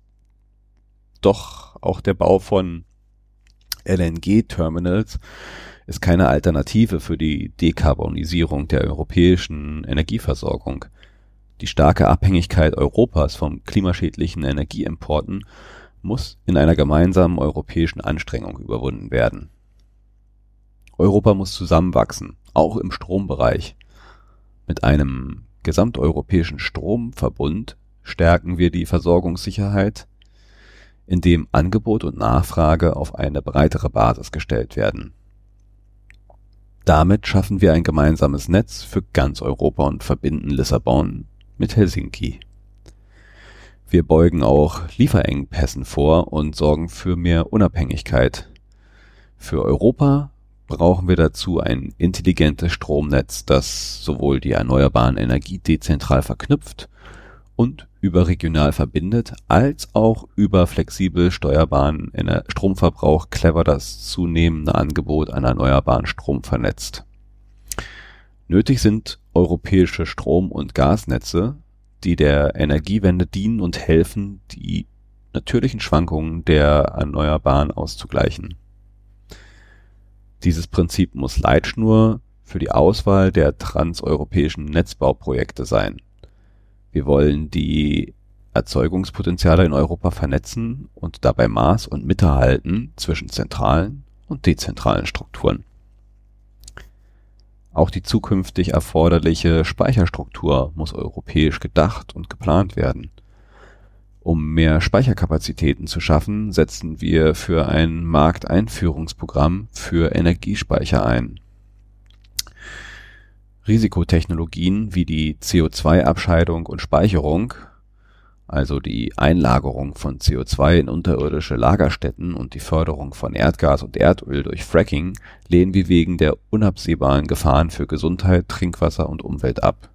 Speaker 1: Doch auch der Bau von LNG-Terminals ist keine Alternative für die Dekarbonisierung der europäischen Energieversorgung. Die starke Abhängigkeit Europas von klimaschädlichen Energieimporten muss in einer gemeinsamen europäischen Anstrengung überwunden werden. Europa muss zusammenwachsen, auch im Strombereich. Mit einem gesamteuropäischen Stromverbund stärken wir die Versorgungssicherheit, indem Angebot und Nachfrage auf eine breitere Basis gestellt werden. Damit schaffen wir ein gemeinsames Netz für ganz Europa und verbinden Lissabon mit Helsinki. Wir beugen auch Lieferengpässen vor und sorgen für mehr Unabhängigkeit. Für Europa brauchen wir dazu ein intelligentes Stromnetz, das sowohl die erneuerbaren Energie dezentral verknüpft und überregional verbindet, als auch über flexibel steuerbaren Stromverbrauch clever das zunehmende Angebot an erneuerbaren Strom vernetzt. Nötig sind europäische Strom und Gasnetze, die der Energiewende dienen und helfen, die natürlichen Schwankungen der Erneuerbaren auszugleichen. Dieses Prinzip muss Leitschnur für die Auswahl der transeuropäischen Netzbauprojekte sein. Wir wollen die Erzeugungspotenziale in Europa vernetzen und dabei Maß und Mitte halten zwischen zentralen und dezentralen Strukturen. Auch die zukünftig erforderliche Speicherstruktur muss europäisch gedacht und geplant werden. Um mehr Speicherkapazitäten zu schaffen, setzen wir für ein Markteinführungsprogramm für Energiespeicher ein Risikotechnologien wie die CO2-Abscheidung und Speicherung, also die Einlagerung von CO2 in unterirdische Lagerstätten und die Förderung von Erdgas und Erdöl durch Fracking, lehnen wir wegen der unabsehbaren Gefahren für Gesundheit, Trinkwasser und Umwelt ab.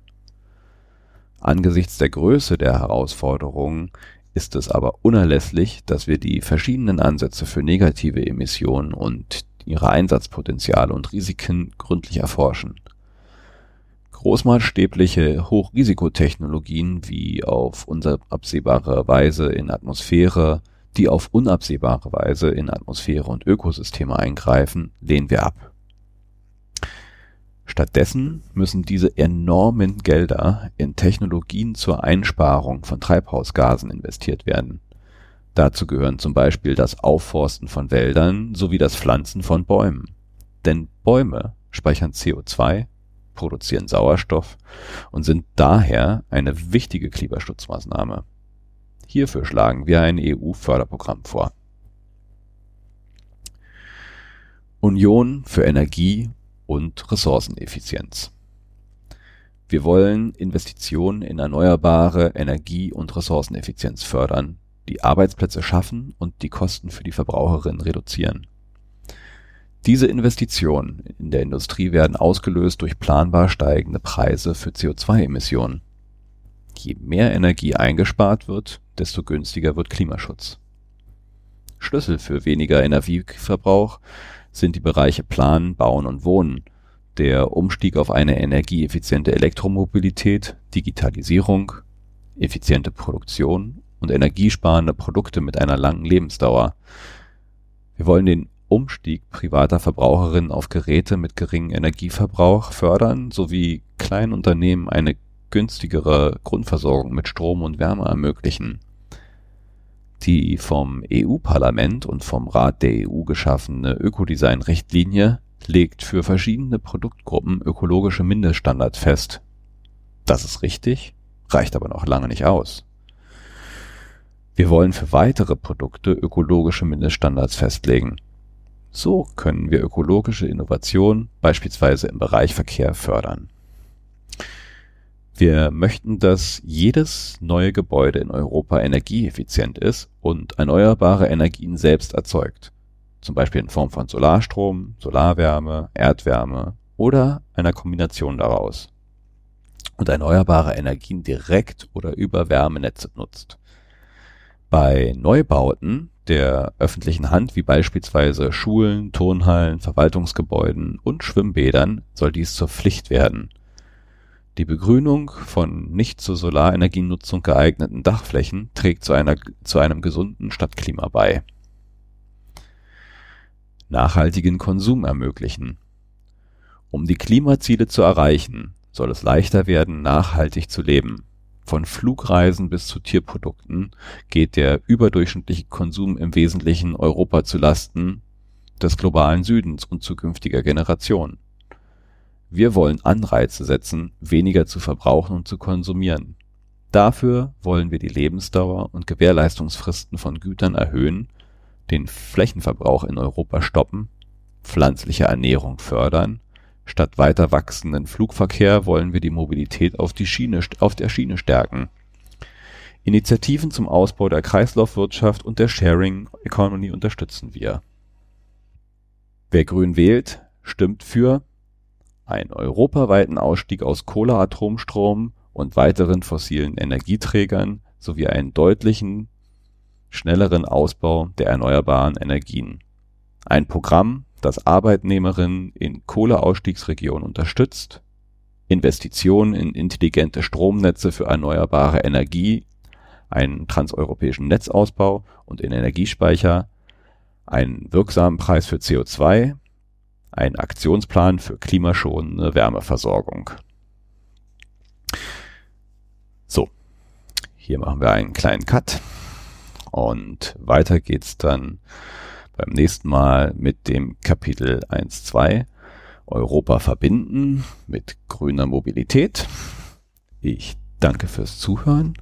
Speaker 1: Angesichts der Größe der Herausforderungen ist es aber unerlässlich, dass wir die verschiedenen Ansätze für negative Emissionen und ihre Einsatzpotenziale und Risiken gründlich erforschen Großmaßstäbliche Hochrisikotechnologien wie auf unabsehbare Weise in Atmosphäre, die auf unabsehbare Weise in Atmosphäre und Ökosysteme eingreifen, lehnen wir ab. Stattdessen müssen diese enormen Gelder in Technologien zur Einsparung von Treibhausgasen investiert werden. Dazu gehören zum Beispiel das Aufforsten von Wäldern sowie das Pflanzen von Bäumen. Denn Bäume speichern CO2 produzieren Sauerstoff und sind daher eine wichtige Klimaschutzmaßnahme. Hierfür schlagen wir ein EU-Förderprogramm vor. Union für Energie und Ressourceneffizienz. Wir wollen Investitionen in erneuerbare Energie und Ressourceneffizienz fördern, die Arbeitsplätze schaffen und die Kosten für die Verbraucherinnen reduzieren diese Investitionen in der Industrie werden ausgelöst durch planbar steigende Preise für CO2-Emissionen. Je mehr Energie eingespart wird, desto günstiger wird Klimaschutz. Schlüssel für weniger Energieverbrauch sind die Bereiche Planen, Bauen und Wohnen, der Umstieg auf eine energieeffiziente Elektromobilität, Digitalisierung, effiziente Produktion und energiesparende Produkte mit einer langen Lebensdauer. Wir wollen den Umstieg privater Verbraucherinnen auf Geräte mit geringem Energieverbrauch fördern sowie Kleinunternehmen eine günstigere Grundversorgung mit Strom und Wärme ermöglichen. Die vom EU-Parlament und vom Rat der EU geschaffene Ökodesign-Richtlinie legt für verschiedene Produktgruppen ökologische Mindeststandards fest. Das ist richtig, reicht aber noch lange nicht aus. Wir wollen für weitere Produkte ökologische Mindeststandards festlegen so können wir ökologische Innovation beispielsweise im Bereich Verkehr fördern. Wir möchten, dass jedes neue Gebäude in Europa energieeffizient ist und erneuerbare Energien selbst erzeugt, zum Beispiel in Form von Solarstrom, Solarwärme, Erdwärme oder einer Kombination daraus und erneuerbare Energien direkt oder über Wärmenetze nutzt. Bei Neubauten der öffentlichen Hand wie beispielsweise Schulen, Turnhallen, Verwaltungsgebäuden und Schwimmbädern soll dies zur Pflicht werden. Die Begrünung von nicht zur Solarenergienutzung geeigneten Dachflächen trägt zu einer zu einem gesunden Stadtklima bei. Nachhaltigen Konsum ermöglichen. Um die Klimaziele zu erreichen, soll es leichter werden, nachhaltig zu leben von Flugreisen bis zu Tierprodukten geht der überdurchschnittliche Konsum im Wesentlichen Europa zu Lasten des globalen Südens und zukünftiger Generationen. Wir wollen Anreize setzen, weniger zu verbrauchen und zu konsumieren. Dafür wollen wir die Lebensdauer und Gewährleistungsfristen von Gütern erhöhen, den Flächenverbrauch in Europa stoppen, pflanzliche Ernährung fördern Statt weiter wachsenden Flugverkehr wollen wir die Mobilität auf die Schiene auf der Schiene stärken. Initiativen zum Ausbau der Kreislaufwirtschaft und der Sharing Economy unterstützen wir. Wer grün wählt, stimmt für einen europaweiten Ausstieg aus Kohle-Atomstrom und weiteren fossilen Energieträgern sowie einen deutlichen schnelleren Ausbau der erneuerbaren Energien. Ein Programm, das Arbeitnehmerinnen in Kohleausstiegsregionen unterstützt, Investitionen in intelligente Stromnetze für erneuerbare Energie, einen transeuropäischen Netzausbau und in Energiespeicher, einen wirksamen Preis für CO2, einen Aktionsplan für klimaschonende Wärmeversorgung. So, hier machen wir einen kleinen Cut und weiter geht's dann beim nächsten Mal mit dem Kapitel 1.2 Europa verbinden mit grüner Mobilität. Ich danke fürs Zuhören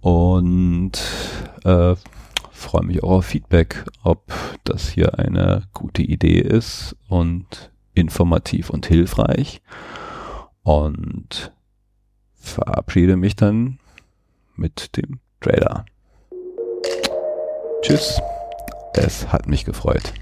Speaker 1: und äh, freue mich auch auf Feedback, ob das hier eine gute Idee ist und informativ und hilfreich. Und verabschiede mich dann mit dem Trailer. Tschüss. Es hat mich gefreut.